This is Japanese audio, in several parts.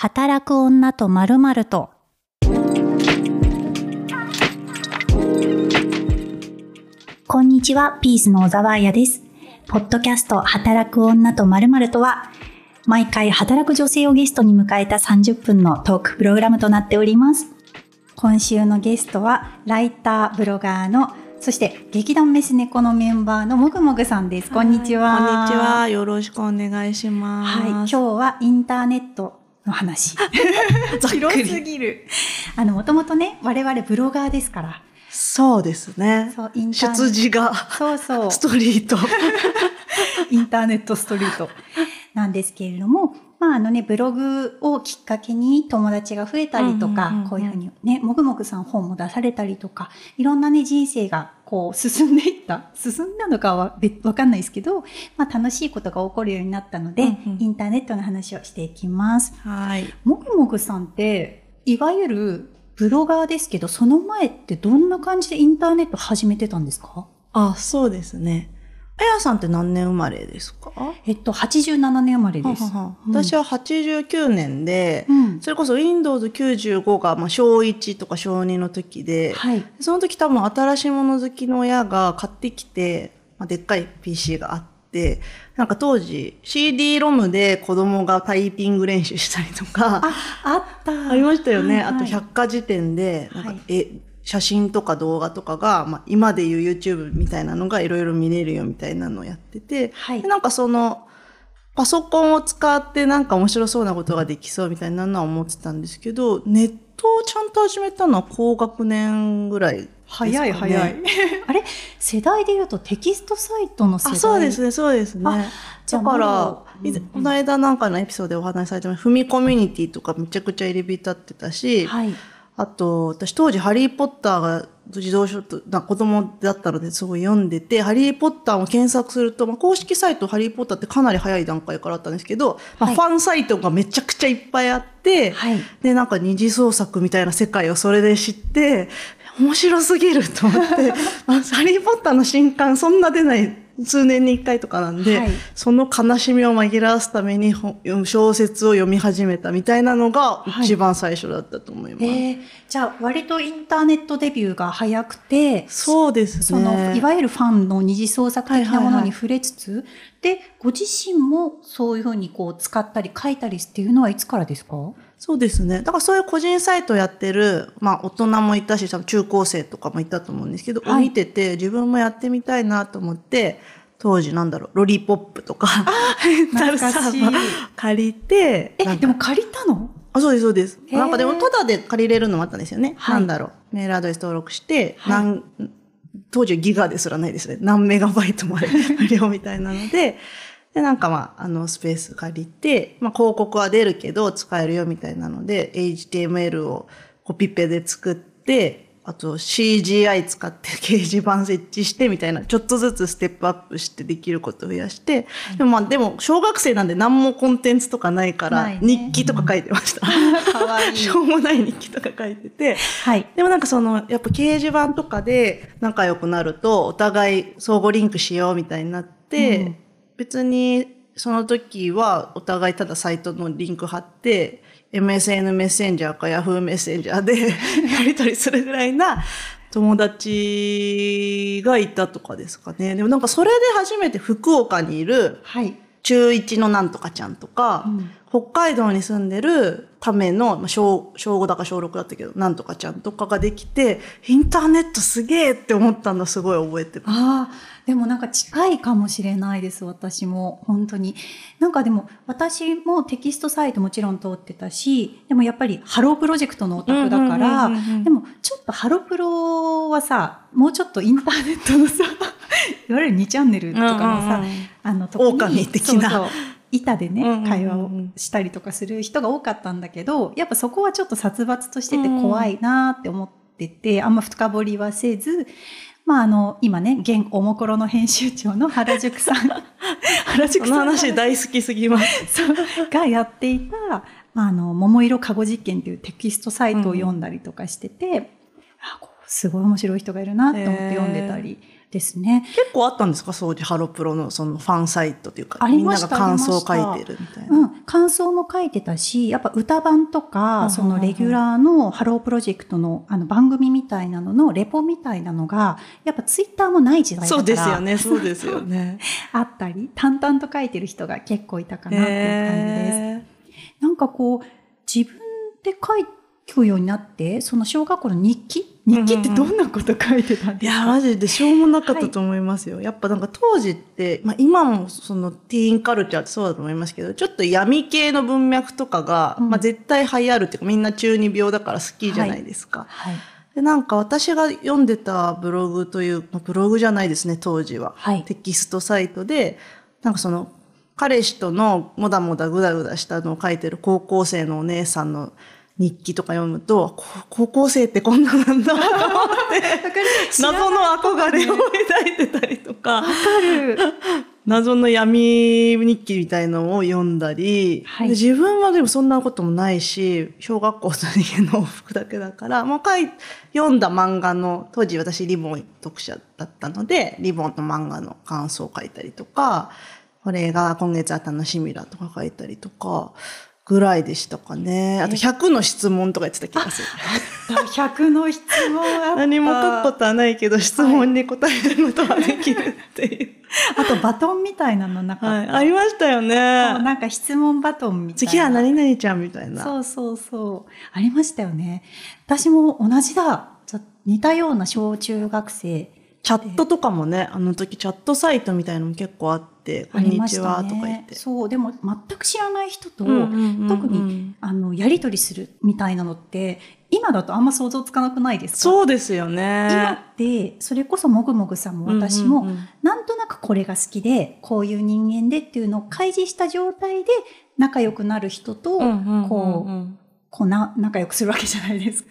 働く女とまるまると。こんにちは、ピースの小沢彩です。ポッドキャスト働く女とまるまるとは、毎回働く女性をゲストに迎えた30分のトークプログラムとなっております。今週のゲストは、ライター、ブロガーのそして劇団メス猫のメンバーのもぐもぐさんです。こんにちは。こんにちは。よろしくお願いします。はい。今日はインターネットの話。広すぎる。あの、もともとね、我々ブロガーですから。そうですね。そう、インターネット。出自が。そうそう。ストリート。インターネットストリート。なんですけれども、まああのね、ブログをきっかけに友達が増えたりとか、こういうふうにね、もぐもぐさん本も出されたりとか、いろんなね、人生がこう進んでいった、進んだのかはわかんないですけど、まあ楽しいことが起こるようになったので、うんうん、インターネットの話をしていきます。はい。もぐもぐさんって、いわゆるブロガーですけど、その前ってどんな感じでインターネット始めてたんですか？あ、そうですね。あやさんって何年生まれですか？えっと、87年生まれです。はははうん、私は89年で、うん、それこそ Windows 95が、まあ、小1とか小2の時で、はい、その時多分新しいもの好きの親が買ってきて、まあ、でっかい PC があって、なんか当時 CD ロムで子供がタイピング練習したりとか、あ、あった。ありましたよね。はいはい、あと百科事典で、なんか、はい、え、写真とか動画とかが、まあ、今でいう YouTube みたいなのがいろいろ見れるよみたいなのをやってて、はい、なんかその、パソコンを使ってなんか面白そうなことができそうみたいなのは思ってたんですけど、ネットをちゃんと始めたのは高学年ぐらい早い早い。あれ？世代で言うとテキストサイトの世代？あ、そうですね、そうですね。だから、うんうん、この間なんかのエピソードでお話しされてました、ふみコミュニティとかめちゃくちゃ入り浸ってたし、はいあと、私当時ハリーポッターが自動書と、な子供だったのですごい読んでて、ハリーポッターを検索すると、まあ、公式サイトハリーポッターってかなり早い段階からあったんですけど、まあ、ファンサイトがめちゃくちゃいっぱいあって、はい、で、なんか二次創作みたいな世界をそれで知って、面白すぎると思って、まあ、ハリーポッターの新刊そんな出ない数年に一回とかなんで、はい、その悲しみを紛らわすために小説を読み始めたみたいなのが一番最初だったと思います。はい、えー、じゃあ割とインターネットデビューが早くて、そうですね。そのいわゆるファンの二次創作的なものに触れつつ、はいはいはい、で、ご自身もそういうふうにこう使ったり書いたりっていうのはいつからですか？そうですね。だからそういう個人サイトやってる、まあ大人もいたし、多分中高生とかもいたと思うんですけど、はい、見てて自分もやってみたいなと思って、当時なんだろう、ロリポップとか、レンタルサーバー借りて。え、でも借りたの？あ、そうです、そうです。なんかでも、ただで借りれるのもあったんですよね。はい、なんだろう。メールアドレス登録して、はい、当時はギガですらないですね。何メガバイトまで 無料みたいなので、で、なんかまあ、あの、スペース借りて、まあ、広告は出るけど使えるよみたいなので、HTML をコピペで作って、あと CGI 使って 掲示板設置してみたいな、ちょっとずつステップアップしてできることを増やして、でもまあでも小学生なんで何もコンテンツとかないから、日記とか書いてました。かわいい。しょうもない日記とか書いてて、はい。でもなんかその、やっぱ掲示板とかで仲良くなると、お互い相互リンクしようみたいになって、うん、別にその時はお互いただサイトのリンク貼って、MSN メッセンジャーか Yahoo メッセンジャーで やり取りするぐらいな友達がいたとかですかね。でもなんかそれで初めて福岡にいる、中1のなんとかちゃんとか、うん、北海道に住んでるための、小、小5だか小6だったけど、なんとかちゃんとかができて、インターネットすげえって思ったのすごい覚えてます。ああ、でもなんか近いかもしれないです、私も。本当に。なんかでも、私もテキストサイトもちろん通ってたし、でもやっぱりハロープロジェクトのオタクだから、でもちょっとハロプロはさ、もうちょっとインターネットのさ、いわゆる2チャンネルとかのさ、あの。狼的な。そうそう板でね、会話をしたりとかする人が多かったんだけど、やっぱそこはちょっと殺伐としてて怖いなって思ってて、あんま深掘りはせず、まあ、あの、今ね、現オモコロの編集長の原宿さん。原宿さん。の話大好きすぎます。そう。がやっていた、まあ、あの、桃色かご実験っていうテキストサイトを読んだりとかしてて、うん、あすごい面白い人がいるなと思って読んでたり。ですね。結構あったんですか？当時ハロプロのそのファンサイトというか、みんなが感想を書いてるみたいな。うん。感想も書いてたし、やっぱ歌番とか、そのレギュラーのハロープロジェクトのあの番組みたいなののレポみたいなのが、やっぱツイッターもない時代だからそうですよね、そうですよね。あったり、淡々と書いてる人が結構いたかなっていう感じです。なんかこう、自分で書いくようになって、その小学校の日記？日記ってどんなこと書いてたんですか、いや、マジでしょうもなかったと思いますよ。はい、やっぱなんか当時って、まあ今もそのティーンカルチャーってそうだと思いますけど、ちょっと闇系の文脈とかが、うん、まあ絶対流行るっていうかみんな中二病だから好きじゃないですか。はい、はい。で、なんか私が読んでたブログという、ブログじゃないですね、当時は。はい、テキストサイトで、なんかその、彼氏とのもだもだぐだぐだしたのを書いてる高校生のお姉さんの日記とか読むと、高校生ってこんななんだと思って、謎の憧れを抱いてたりとか、わかる。謎の闇日記みたいのを読んだり、はい、自分はでもそんなこともないし、小学校と家の往復だけだから、もう書い、読んだ漫画の、当時私リボン読者だったので、リボンの漫画の感想を書いたりとか、これが今月は楽しみだとか書いたりとか、ぐらいでしたかね。あと100の質問とか言ってた気がする。100の質問あった。何も書くことはないけど、質問に答えることはできるっていう。あとバトンみたいなのなかはい、ありましたよね。なんか質問バトンみたいな。次は何々ちゃんみたいな。そうそうそう。ありましたよね。私も同じだ。似たような小中学生。チャットとかもね、あの時チャットサイトみたいのも結構あって、こんにちはとか言って。そう、でも全く知らない人と、特にあのやり取りするみたいなのって、今だとあんま想像つかなくないですか？そうですよね。今って、それこそもぐもぐさんも私も、なんとなくこれが好きで、こういう人間でっていうのを開示した状態で仲良くなる人と、こう、こうな、仲良くするわけじゃないですか。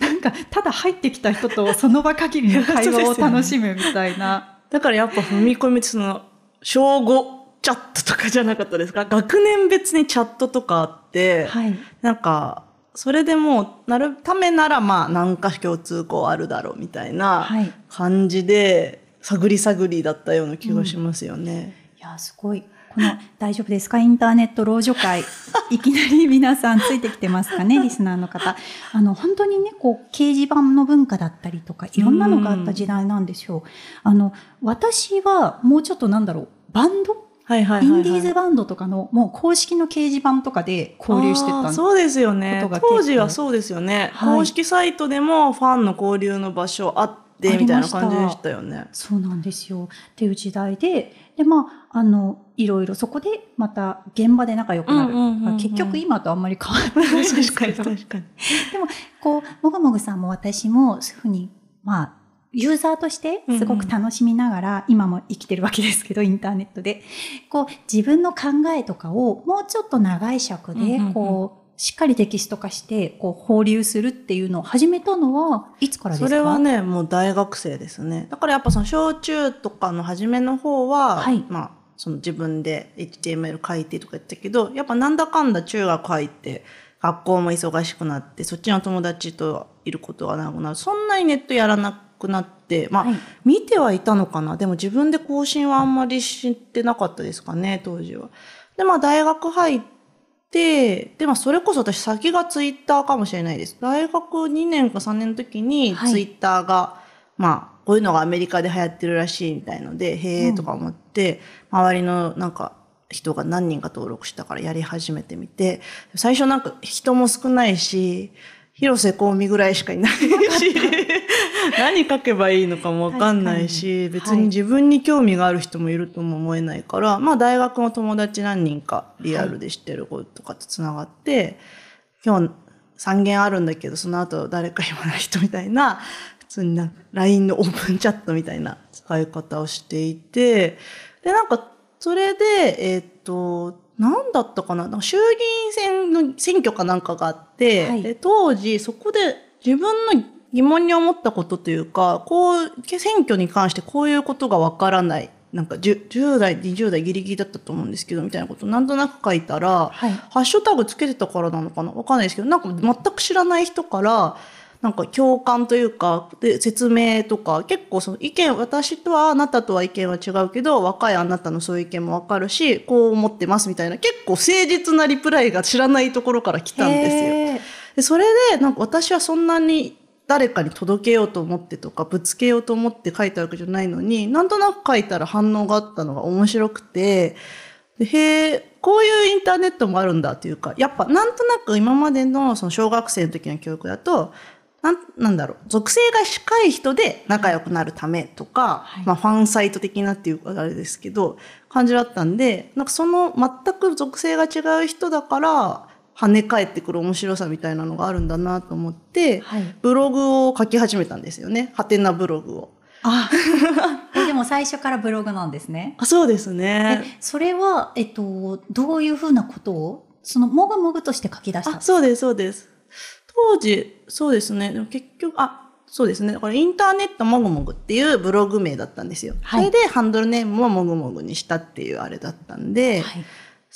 なんか、ただ入ってきた人とその場限りの会話を楽しむみたいな。だからやっぱ踏み込みその、小5チャットとかじゃなかったですか？学年別にチャットとかあって、はい、なんか、それでもう、なるためならまあ、何か共通項あるだろうみたいな感じで、探り探りだったような気がしますよね。うん、いや、すごい。この、大丈夫ですか？インターネット老女会。いきなり皆さんついてきてますかね？リスナーの方。あの、本当にね、こう、掲示板の文化だったりとか、いろんなのがあった時代なんですよ。あの、私はもうちょっとなんだろう、バンド？はいはいはい、はい、インディーズバンドとかのもう公式の掲示板とかで交流してたそうですよね。当時はそうですよね、はい、公式サイトでもファンの交流の場所あってみたいな感じでしたよね。そうなんですよ。っていう時代で、で、まあ、あの、いろいろそこでまた現場で仲良くなる。結局今とあんまり変わらないですけど。でも、こう、もぐもぐさんも私もそういうふうに、まあ、ユーザーとしてすごく楽しみながら、うんうん、今も生きてるわけですけど、インターネットで。こう、自分の考えとかをもうちょっと長い尺で、こう、しっかりテキスト化して、こう、放流するっていうのを始めたのは、いつからですか？それはね、もう大学生ですね。だからやっぱその小中とかの初めの方は、はい、まあ、その自分で HTML 書いてとか言ったけど、やっぱなんだかんだ中学入って、学校も忙しくなって、そっちの友達といることがなくなる。そんなにネットやらなくなって、まあ、はい、見てはいたのかな。でも自分で更新はあんまり知ってなかったですかね、当時は。で、まあ大学入って、で、まあそれこそ私先がツイッターかもしれないです。大学2年か3年の時にツイッターが、はい、まあ、こういうのがアメリカで流行ってるらしいみたいので、へえとか思って、うん、周りのなんか、人が何人か登録したからやり始めてみて、最初なんか人も少ないし、広瀬香美ぐらいしかいないし、何書けばいいのかもわかんないし、別に自分に興味がある人もいるとも思えないから、はい、まあ大学の友達何人かリアルで知ってる子とかと繋がって、はい、今日3件あるんだけど、その後誰か言わない人みたいな、普通にな LINE のオープンチャットみたいな使い方をしていて、で、なんかそれで、えっ、ー、と、何だったかな衆議院選の選挙かなんかがあって、はい、で当時そこで自分の疑問に思ったことというか、こう、選挙に関してこういうことがわからない。なんか 10, 10代、20代ギリギリだったと思うんですけど、みたいなことなんとなく書いたら、はい、ハッシュタグつけてたからなのかな？わかんないですけど、なんか全く知らない人から、なんか共感というか、で、説明とか、結構その意見、私とはあなたとは意見は違うけど、若いあなたのそういう意見もわかるし、こう思ってますみたいな、結構誠実なリプライが知らないところから来たんですよ。で、それで、なんか私はそんなに誰かに届けようと思ってとか、ぶつけようと思って書いたわけじゃないのに、なんとなく書いたら反応があったのが面白くて、でへえ、こういうインターネットもあるんだっていうか、やっぱなんとなく今までのその小学生の時の教育だと、なんなんだろう、属性が近い人で仲良くなるためとか、はい、まあファンサイト的なっていうあれですけど、感じだったんで、なんかその全く属性が違う人だから、跳ね返ってくる面白さみたいなのがあるんだなと思って、はい、ブログを書き始めたんですよね。はてなブログを。あ でも最初からブログなんですね。あそうですね。それは、えっと、どういうふうなことを、その、もぐもぐとして書き出したそうです、そうです。当時、そうですね。でも結局、あ、そうですね。これインターネットもぐもぐっていうブログ名だったんですよ。はい、それでハンドルネームももぐもぐにしたっていうあれだったんで、はい、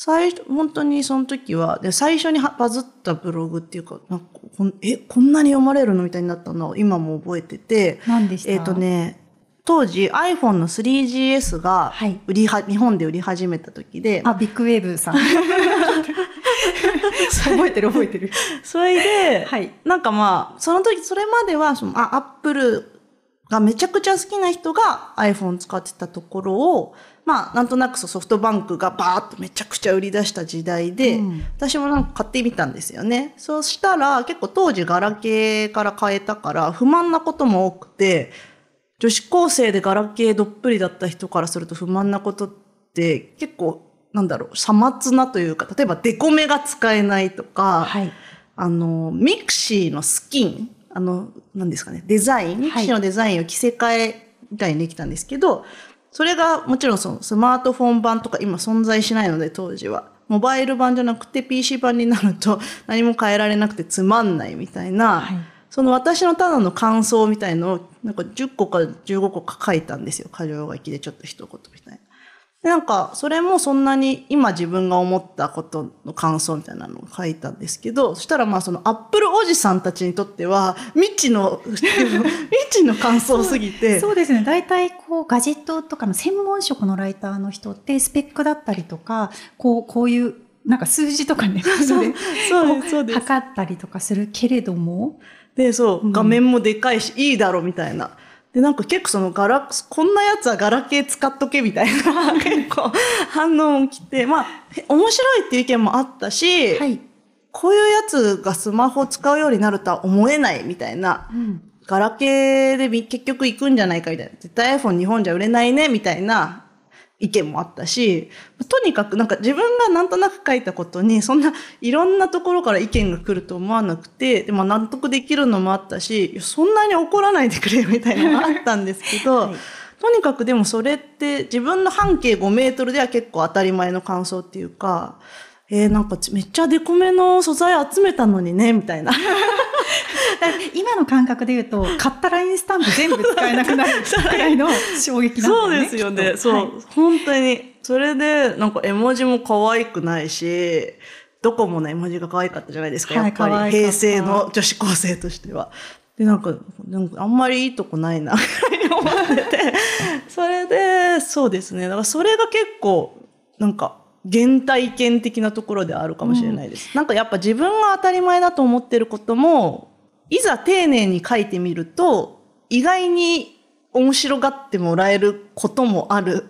最初、本当にその時は、で最初にバズったブログっていうか、なんかこんえ、こんなに読まれるのみたいになったのを今も覚えてて、何でした？えっ、ー、とね、当時 iPhone の 3GS が売りは、はい、日本で売り始めた時で。あ、ビッグウェーブさん。覚えてる覚えてる。それで、はい、なんかまあ、その時、それまでは、その、あ、アップルがめちゃくちゃ好きな人が iPhone 使ってたところを、まあ、なんとなくソフトバンクがバーッとめちゃくちゃ売り出した時代で、うん、私もなんか買ってみたんですよね。そうしたら、結構当時ガラケーから変えたから、不満なことも多くて、女子高生でガラケーどっぷりだった人からすると不満なことって結構なんだろう、瑣末なというか、例えばデコメが使えないとか、はい、あの、ミクシーのスキン、あの、何ですかね、デザイン、ミクシーのデザインを着せ替えみたいにできたんですけど、それがもちろんそのスマートフォン版とか今存在しないので当時は。モバイル版じゃなくて PC 版になると 何も変えられなくてつまんないみたいな、はい、その私のただの感想みたいのをなんか10個か15個か書いたんですよ。箇条書きでちょっと一言みたいな。なんか、それもそんなに今自分が思ったことの感想みたいなのを書いたんですけど、そしたらまあそのアップルおじさんたちにとっては、未知の、未知の感想すぎて。そうですね。大体こうガジェットとかの専門職のライターの人ってスペックだったりとか、こう、こういうなんか数字とかね、そうそうです、そうです。測ったりとかするけれども。で、そう、画面もでかいし、いいだろみたいな。で、なんか結構そのガラ、こんなやつはガラケー使っとけみたいな 結構反応も来て、まあ、面白いっていう意見もあったし、はい、こういうやつがスマホを使うようになるとは思えないみたいな、うん、ガラケーで結局行くんじゃないかみたいな、絶対 iPhone 日本じゃ売れないねみたいな意見もあったし、とにかくなんか自分がなんとなく書いたことに、そんないろんなところから意見が来ると思わなくて、でも納得できるのもあったし、そんなに怒らないでくれみたいなのがあったんですけど、はい、とにかくでもそれって自分の半径5メートルでは結構当たり前の感想っていうか、えー、なんかめっちゃデコメの素材集めたのにね、みたいな。今の感覚で言うと、買ったラインスタンプ全部使えなくなる くらいの衝撃なんだよね。そうですよね。そう、はい、本当に。それで、なんか絵文字も可愛くないし、どこもね、絵文字が可愛かったじゃないですか。やっぱり平成の女子高生としては。で、なんか、なんかあんまりいいとこないな、ぐらいに思ってて。それで、そうですね。だからそれが結構、なんか、原体験的なところであるかもしれないです。うん、なんかやっぱ自分が当たり前だと思ってることも、いざ丁寧に書いてみると、意外に面白がってもらえることもある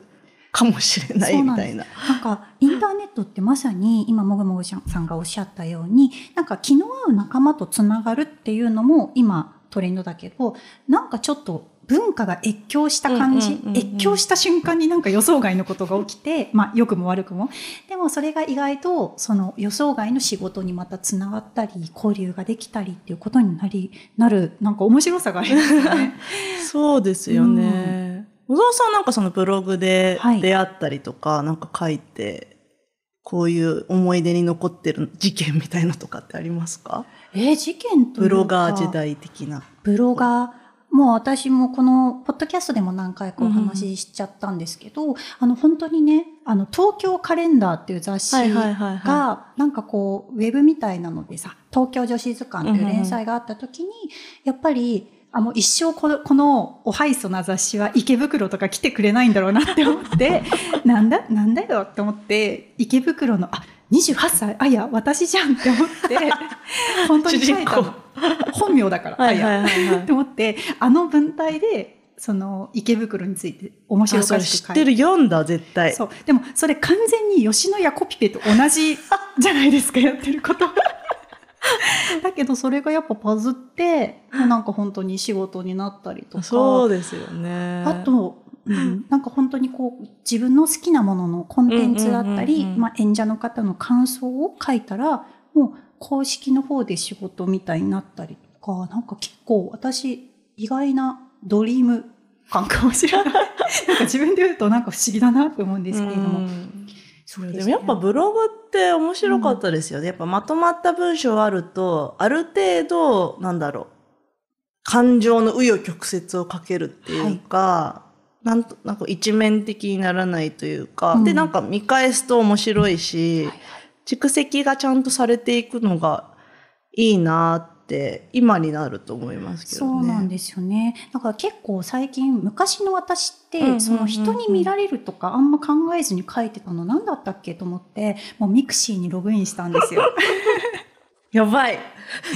かもしれないみたいな。なんか、インターネットってまさに、今、もぐもぐさんがおっしゃったように、なんか気の合う仲間とつながるっていうのも、今、トレンドだけど、なんかちょっと文化が越境した感じ、越境した瞬間になんか予想外のことが起きて、まあ良くも悪くも。でもそれが意外とその予想外の仕事にまたつながったり、交流ができたりっていうことになり、なる、なんか面白さがありますよね。そうですよね。小沢さんなんかそのブログで出会ったりとか、はい、なんか書いて、こういう思い出に残ってる事件みたいなとかってありますか？えー、事件とブロガー時代的な。ブロガー。もう私もこのポッドキャストでも何回かお話ししちゃったんですけど、うん、あの本当にね、あの東京カレンダーっていう雑誌が、なんかこう、ウェブみたいなのでさ、東京女子図鑑っていう連載があった時に、やっぱり、あ、もう一生この、このおはいそな雑誌は池袋とか来てくれないんだろうなって思って、なんだ、なんだよって思って、池袋の、あ、28歳あ、いや、私じゃんって思って、本当に書いたの。本名だから、はいはいはいはい、って思って、あの文体で、その池袋について面白かった知ってる読んだ絶対。そう。でもそれ完全に吉野家コピペと同じ じゃないですかやってること。だけどそれがやっぱパズってなんか本当に仕事になったりとか。そうですよね。あと、うん、なんか本当にこう自分の好きなもののコンテンツだったり、まあ、演者の方の感想を書いたらもう公式の方で仕事みたいになったりとか、なんか結構私意外なドリーム感かもしれない。なんか自分で言うとなんか不思議だなって思うんですけれども。そうで、ね、もやっぱブログって面白かったですよね。うん、やっぱまとまった文章あると、ある程度、なんだろう、感情の紆余曲折をかけるっていうか、はい、なんと、なんか一面的にならないというか、うん、で、なんか見返すと面白いし、はい蓄積がちゃんとされていくのがいいなって今になると思いますけどね。そうなんですよね。だから結構最近昔の私って、その人に見られるとかあんま考えずに書いてたの何だったっけと思ってもうミクシーにログインしたんですよ。やばい。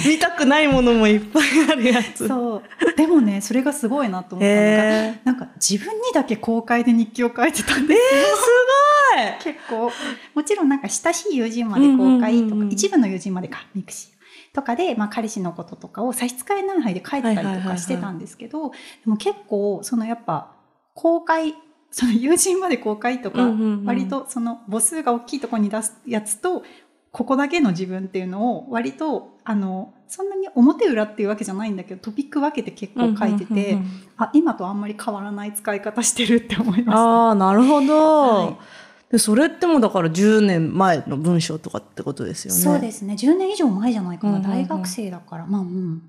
見たくないものもいっぱいあるやつ。そう。でもね、それがすごいなと思ったのが、えー、なんか自分にだけ公開で日記を書いてたんですよ。えー、すごい結構、もちろんなんか親しい友人まで公開とか、一部の友人までか、ミクシー。とかで、まあ、彼氏のこととかを差し支えない範囲で書いてたりとかしてたんですけど、でも結構、そのやっぱ、公開、その友人まで公開とか、割とその母数が大きいところに出すやつと、ここだけの自分っていうのを割と、あの、そんなに表裏っていうわけじゃないんだけど、トピック分けて結構書いてて、あ、今とあんまり変わらない使い方してるって思いました。ああ、なるほど。はいでそれってもだから10年前の文章とかってことですよね。そうですね。10年以上前じゃないかな。大学生だから。まあ、うん。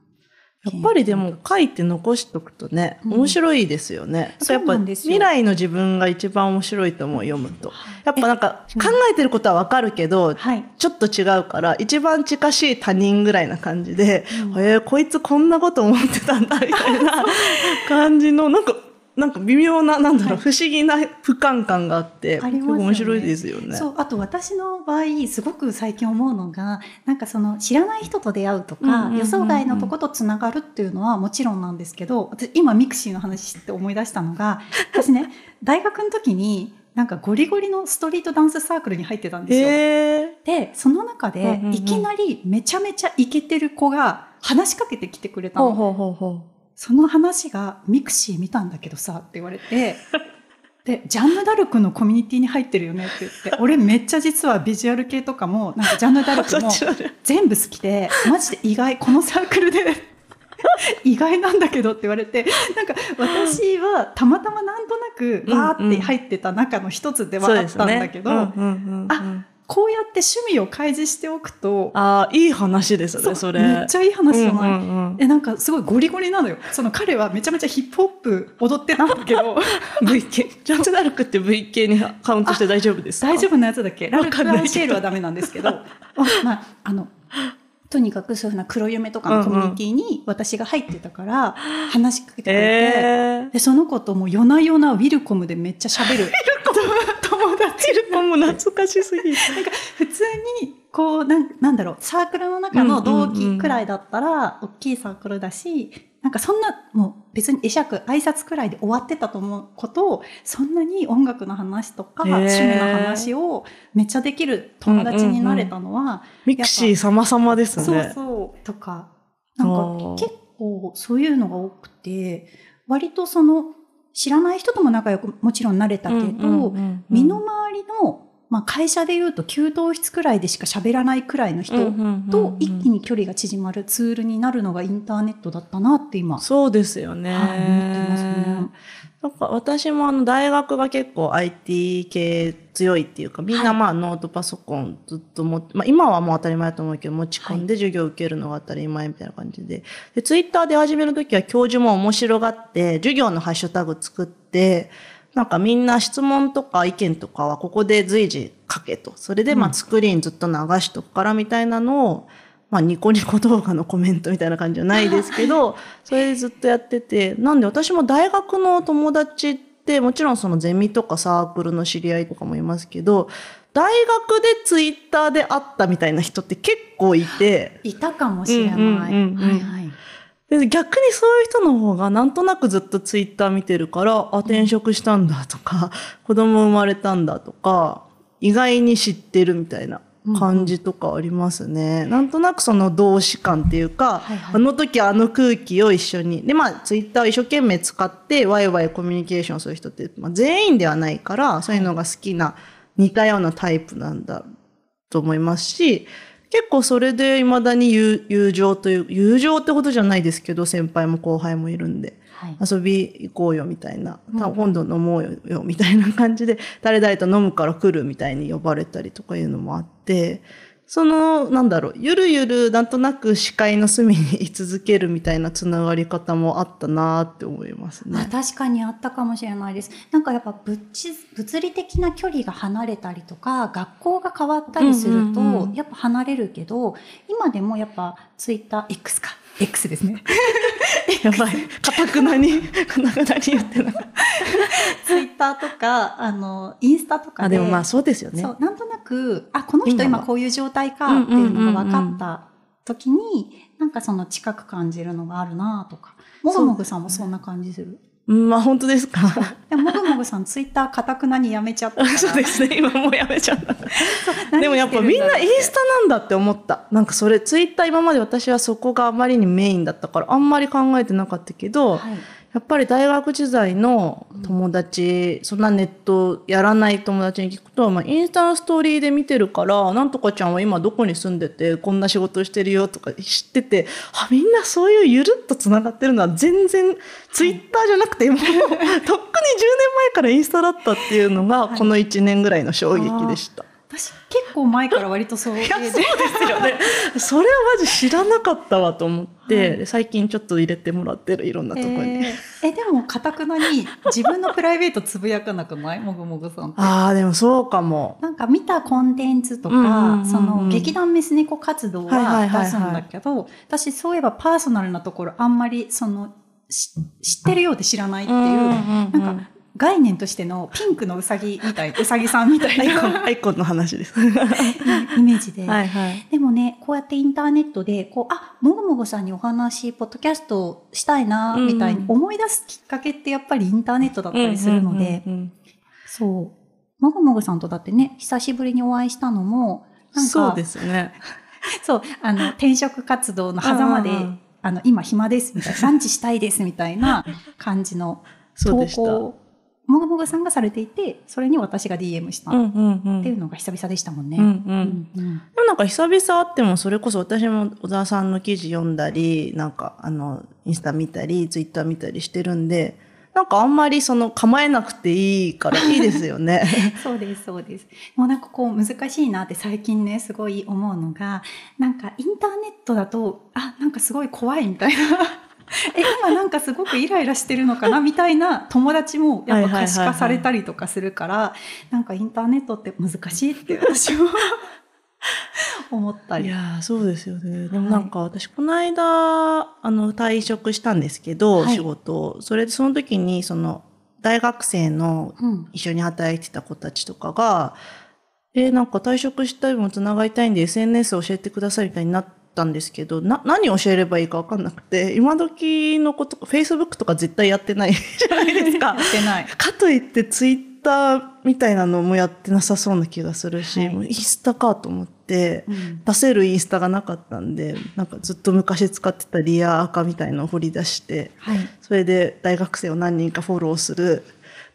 やっぱりでも書いて残しとくとね、面白いですよね。うん、やっぱ未来の自分が一番面白いと思う、読むと。やっぱなんか考えてることはわかるけど、はい、ちょっと違うから、一番近しい他人ぐらいな感じで、うん、えー、こいつこんなこと思ってたんだ、みたいな 感じの、なんかなんか微妙な、なんだろう、はい、不思議な俯瞰感があって、ありますね、面白いですよね。そう、あと私の場合、すごく最近思うのが、なんかその知らない人と出会うとか、予想外のとことつながるっていうのはもちろんなんですけど、私今ミクシーの話って思い出したのが、私ね、大学の時に、なんかゴリゴリのストリートダンスサークルに入ってたんですよ。で、その中で、いきなりめちゃめちゃイケてる子が話しかけてきてくれたの。その話がミクシー見たんだけどさって言われて、で、ジャンヌ・ダルクのコミュニティに入ってるよねって言って、俺めっちゃ実はビジュアル系とかも、なんかジャンヌ・ダルクも全部好きで、マジで意外、このサークルで意外なんだけどって言われて、なんか私はたまたまなんとなくわーって入ってた中の一つではあったんだけど、あ、こうやって趣味を開示しておくと。ああ、いい話ですね、それ。めっちゃいい話じゃない、うんうんうん、え、なんかすごいゴリゴリなのよ。その彼はめちゃめちゃヒップホップ踊ってたんだけど。V 系。ジャンプダルクって V 系にカウントして大丈夫ですか？大丈夫なやつだっけ？ラルク・アンシェールはダメなんですけど。まあ、あの、とにかくそういうふうな黒夢とかのコミュニティに私が入ってたから話しかけてくれて、えー、でその子とも夜な夜なウィルコムでめっちゃ喋る ウィルコム懐かしすぎる なんか普通にこうなんなんだろうサークルの中の同期くらいだったら大きいサークルだしなんかそんな、もう別に会釈、挨拶くらいで終わってたと思うことを、そんなに音楽の話とか、趣味の話をめっちゃできる友達になれたのは、うんうん。うん、ミクシー様々ですね。そうそう。とか、なんか結構そういうのが多くて、割とその、知らない人とも仲良くもちろんなれたけど、身の回りのまあ、会社で言うと給湯室くらいでしか喋らないくらいの人と一気に距離が縮まるツールになるのがインターネットだったなって今。そうですよね。はい、思ってますね。なんか私もあの大学が結構 IT 系強いっていうか、みんなまあノートパソコンずっと持って、まあ今はもう当たり前だと思うけど、持ち込んで授業を受けるのが当たり前みたいな感じで。で、ツイッターで始めるときは教授も面白がって、授業のハッシュタグ作って、なんかみんな質問とか意見とかはここで随時書けと。それでまあスクリーンずっと流しとくからみたいなのを、まあニコニコ動画のコメントみたいな感じじゃないですけど、それでずっとやってて、なんで私も大学の友達ってもちろんそのゼミとかサークルの知り合いとかもいますけど、大学でツイッターで会ったみたいな人って結構いて。いたかもしれない。うんうんうん、はいはい。で逆にそういう人の方がなんとなくずっとツイッター見てるから、あ、転職したんだとか、子供生まれたんだとか、意外に知ってるみたいな感じとかありますね。うん、なんとなくその同志感っていうか、はいはい、あの時あの空気を一緒に。で、まあ、ツイッターを一生懸命使ってワイワイコミュニケーションする人って、まあ、全員ではないから、そういうのが好きな、似たようなタイプなんだと思いますし、結構それで未だに友情という、友情ってことじゃないですけど、先輩も後輩もいるんで、はい、遊び行こうよみたいな、うん、今度飲もうよみたいな感じで、誰々と飲むから来るみたいに呼ばれたりとかいうのもあって、その、なんだろう、ゆるゆるなんとなく視界の隅に居続けるみたいなつながり方もあったなって思いますね。確かにあったかもしれないです。なんかやっぱ物物理的な距離が離れたりとか、学校が変わったりすると、やっぱ離れるけど、今でもやっぱツイッター X か。X ですね。やばい。かたくなに、かたくなに言ってない。ツイッターとか、あの、インスタとかで。あ、でもまあそうですよね。そう、なんとなく、あ、この人今こういう状態かっていうのが分かった時に、なんかその近く感じるのがあるなとか。もぐもぐさんもそんな感じする？まあ本当ですか？もぐもぐさん、ツイッターかたくなにやめちゃった そうですね、今もうやめちゃった。でもやっぱみんなインスタなんだって思った。なんかそれ、ツイッター今まで私はそこがあまりにメインだったから、あんまり考えてなかったけど、はいやっぱり大学時代の友達、そんなネットやらない友達に聞くと、まあ、インスタのストーリーで見てるから、なんとかちゃんは今どこに住んでて、こんな仕事してるよとか知ってて、あ、みんなそういうゆるっと繋がってるのは全然ツイッターじゃなくて、もう、とっくに10年前からインスタだったっていうのが、この1年ぐらいの衝撃でした。私結構前から割とそうで。そうですよね。それはマジ知らなかったわと思って、はい、最近ちょっと入れてもらってるいろんなところに。えー、え、でも、かたくなに自分のプライベートつぶやかなくない？もぐもぐさんって。ああ、でもそうかも。なんか見たコンテンツとか、うんうん、その劇団メス猫活動は出すんだけど、はいはいはいはい、私そういえばパーソナルなところあんまりその、知ってるようで知らないっていう、うんうんうん、なんか概念としてのピンクのうさぎみたい、うさぎさんみたいな。アイコン、の話です。イメージで。はいはい。でもね、こうやってインターネットで、こう、あ、もぐもぐさんにお話、ポッドキャストしたいな、みたいに思い出すきっかけってやっぱりインターネットだったりするので、そう。もぐもぐさんとだってね、久しぶりにお会いしたのも、なんか、そうですね。そう、あの、転職活動の狭間で、あの、今暇ですみたいな、ランチしたいですみたいな感じの投稿もぐもぐさんがされていて、それに私が DM したっていうのが久々でしたもんね。でもなんか久々あっても、それこそ私も小沢さんの記事読んだり、なんかあの、インスタ見たり、ツイッター見たりしてるんで、なんかあんまりその構えなくていいからいいですよね。そうです、そうです。もうなんかこう難しいなって最近ね、すごい思うのが、なんかインターネットだと、あ、なんかすごい怖いみたいな。え今なんかすごくイライラしてるのかなみたいな友達もやっぱ可視化されたりとかするから、なんかインターネットって難しいって私も 思ったり。いやそうですよね。でもなんか私この間、あの退職したんですけど、はい、仕事それでその時にその大学生の一緒に働いてた子たちとかが、うん、えー、なんか退職したいもつながりたいんで SNS 教えてくださいみたいになって、たんですけど、な、何教えればいいかわかんなくて、今時のことか、Facebook とか絶対やってない じゃないですか。やってない。かといって Twitter みたいなのもやってなさそうな気がするし、はい、インスタかと思って、うん、出せるインスタがなかったんで、なんかずっと昔使ってたリアアカみたいのを掘り出して、はい、それで大学生を何人かフォローする、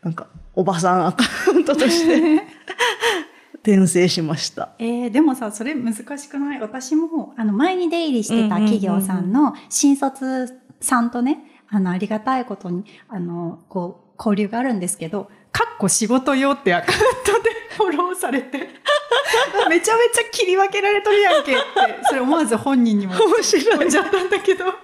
なんかおばさんアカウントとして 転生しました。えー、でもさ、それ難しくない？私も、あの、前に出入りしてた企業さんの新卒さんとね、あの、ありがたいことに、あの、こう、交流があるんですけど、かっこ仕事用ってアカウントで フォローされて、めちゃめちゃ切り分けられとるやんけって、それ思わず本人にも面白いじゃったんだけど、やっ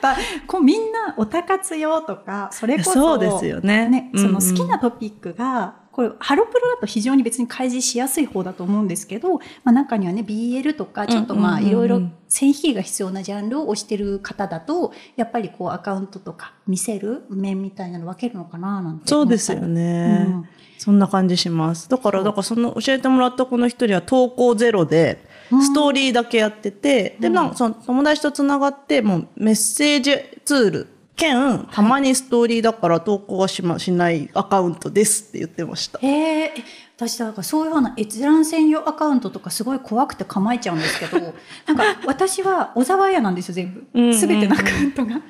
ぱ、こうみんなおたかつ用とか、それこそ、そうですよね。ね、その好きなトピックが、これ、ハロプロだと非常に別に開示しやすい方だと思うんですけど、まあ中にはね、BL とか、ちょっとまあいろいろ線引きが必要なジャンルを推してる方だと、やっぱりこうアカウントとか見せる面みたいなの分けるのかななんてそうですよね。うん、そんな感じします。だから、だからその教えてもらったこの一人は投稿ゼロで、ストーリーだけやってて、うん、で、なんかその友達とつながって、もうメッセージツール兼、たまにストーリーだから投稿はしま、しないアカウントですって言ってました。へえ。私だからそういうような閲覧専用アカウントとかすごい怖くて構えちゃうんですけど、なんか私は小沢屋なんですよ、全部。すべてのアカウントが。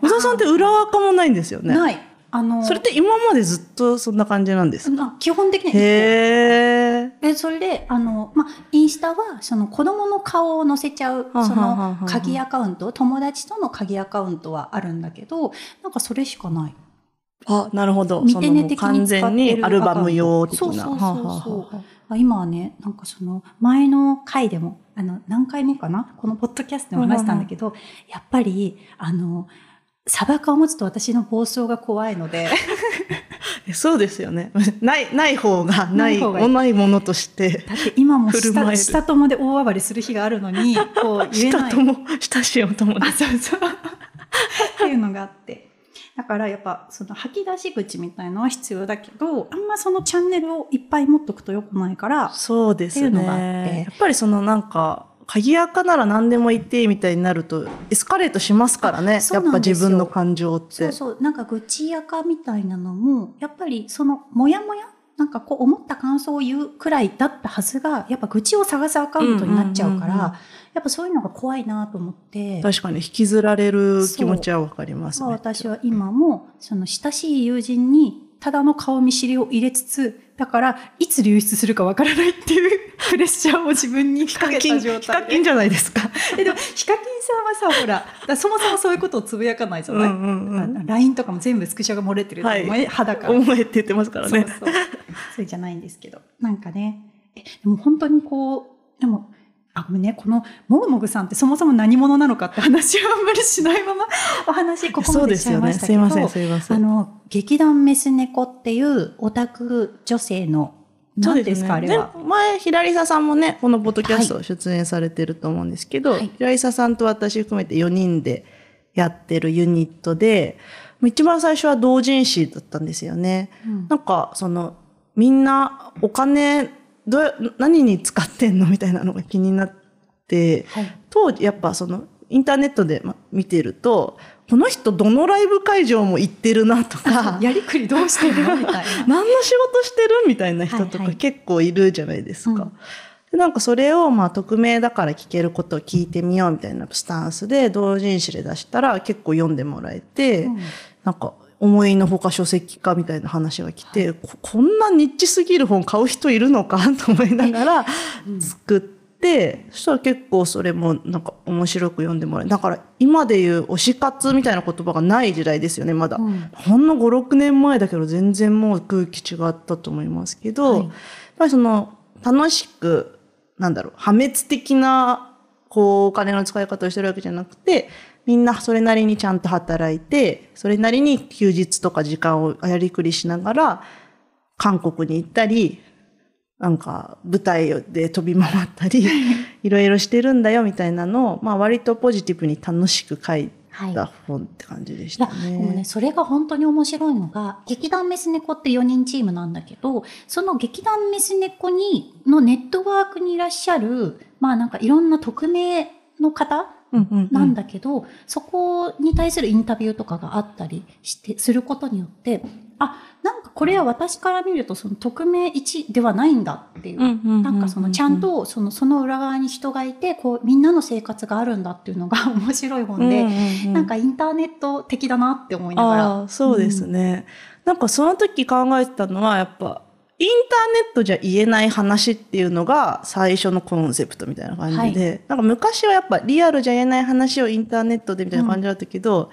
小沢さんって裏垢もないんですよね。ない。あのそれって今までずっとそんな感じなんですか？基本的にへえ。それで、あの、まあ、インスタは、その子供の顔を載せちゃう、その鍵アカウント、友達との鍵アカウントはあるんだけど、なんかそれしかない。あ、なるほど。見てね的完全にアルバム用的な。そうそうそうそう。今はね、なんかその、前の回でも、あの、何回目かな？このポッドキャストでも話したんだけど、やっぱり、あの、砂漠を持つと私の暴走が怖いので。そうですよね。ない、ない方がない、ないものとして。だって今も下、下友で大暴れする日があるのに、こう言えない。下友、親しいお友達。あ、そうそう。っていうのがあって。だからやっぱその吐き出し口みたいのは必要だけど、あんまそのチャンネルをいっぱい持っとくとよくないから。そうですね。やっぱりそのなんか、鍵垢なら何でも言っていいみたいになるとエスカレートしますからね。やっぱ自分の感情って。そうそう。なんか愚痴垢みたいなのもやっぱりそのモヤモヤなんかこう思った感想を言うくらいだったはずがやっぱ愚痴を探すアカウントになっちゃうから、やっぱそういうのが怖いなと思って。確かに引きずられる気持ちはわかりますね。私は今もその親しい友人にただの顔見知りを入れつつだからいつ流出するかわからないっていう プレッシャーを自分にかけた状態ヒカキンじゃないですか。えでもヒカキンさんはさほらだそもそもそういうことをつぶやかないじゃない、うんうんうん、LINE とかも全部スクショが漏れてる、はい、肌から思えって言ってますからねそうそうそれじゃないんですけどなんかねえでも本当にこうでもあ、ごめんね。この、もぐもぐさんってそもそも何者なのかって話はあんまりしないまま、お話、ここまでしちゃいましたけど。そうですよね。すいません、すいません。あの、劇団メス猫っていうオタク女性の、何ですか、ね、あれは。前、平井さんもね、このポッドキャスト出演されてると思うんですけど、はい、平井さんと私含めて4人でやってるユニットで、一番最初は同人誌だったんですよね。うん、なんか、その、みんなお金、どう何に使ってんのみたいなのが気になって、はい、当時やっぱそのインターネットで見てるとこの人どのライブ会場も行ってるなとか。やりくりどうしてるのみたいな。何の仕事してるみたいな人とか結構いるじゃないですか。はいはいでなんかそれをまあ匿名だから聞けることを聞いてみようみたいなスタンスで同人誌で出したら結構読んでもらえて、うん、なんか思いのほか書籍化みたいな話が来て、はい、ここんなニッチすぎる本買う人いるのか？と思いながら作って、うん、そしたら結構それもなんか面白く読んでもらえだから今でいう推し活みたいな言葉がない時代ですよねまだ、うん、ほんの56年前だけど全然もう空気違ったと思いますけど、はい、やっぱりその楽しくなんだろう破滅的なこうお金の使い方をしてるわけじゃなくてみんなそれなりにちゃんと働いて、それなりに休日とか時間をやりくりしながら、韓国に行ったり、なんか舞台で飛び回ったり、い。ろいろしてるんだよみたいなのを、まあ割とポジティブに楽しく書いた本って感じでしたね。はい、でもね、それが本当に面白いのが、劇団メス猫って4人チームなんだけど、その劇団メス猫に、のネットワークにいらっしゃる、まあなんかいろんな匿名の方なんだけど、うん。うんうん、そこに対するインタビューとかがあったりして、することによって、あ、なんかこれは私から見るとその匿名1ではないんだっていう、なんかそのちゃんとそのその裏側に人がいて、こうみんなの生活があるんだっていうのが 面白い本で、なんかインターネット的だなって思いながら。そうですね。うん、なんかその時考えてたのはやっぱ、インターネットじゃ言えない話っていうのが最初のコンセプトみたいな感じで、はい、なんか昔はやっぱリアルじゃ言えない話をインターネットでみたいな感じだったけど、うん、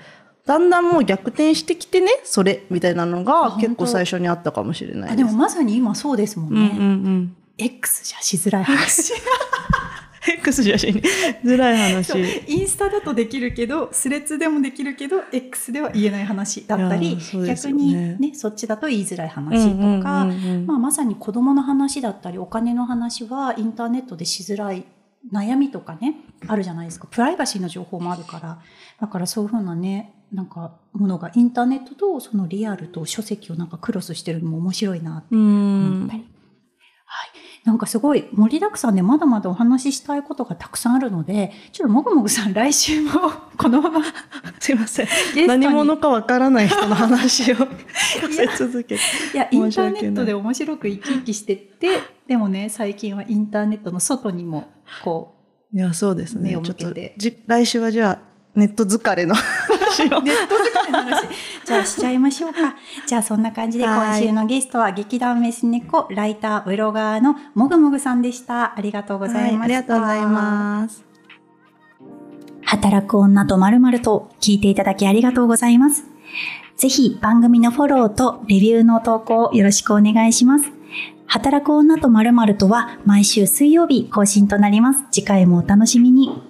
だんだんもう逆転してきてねそれみたいなのが結構最初にあったかもしれないです。でもまさに今そうですもんね。うんうんうん、X じゃしづらい話。X じゃしづらい話。インスタだとできるけどスレッズでもできるけど X では言えない話だったり、ね、逆にねそっちだと言いづらい話とか、まあ、まさに子供の話だったりお金の話はインターネットでしづらい悩みとかねあるじゃないですか。プライバシーの情報もあるから。だからそういうふうなねなんかものがインターネットとそのリアルと書籍をなんかクロスしてるのも面白いなって思ったり。はい。なんかすごい盛りだくさんでまだまだお話ししたいことがたくさんあるので、ちょっともぐもぐさん来週もこのまま すいません。何者かわからない人の話をさせ続けて。いや、インターネットで面白く生き生きしてって、でもね、最近はインターネットの外にも、こう、いや、そうですね。ちょっと、来週はじゃあ、ネット疲れの話を。ネット疲れの話。じゃあしちゃいましょうか。じゃあそんな感じで今週のゲストは劇団メス猫ライターブロガーのもぐもぐさんでした。ありがとうございました。はい、ありがとうございます。働く女とまるまると聞いていただきありがとうございます。ぜひ番組のフォローとレビューの投稿よろしくお願いします。働く女とまるまるとは毎週水曜日更新となります。次回もお楽しみに。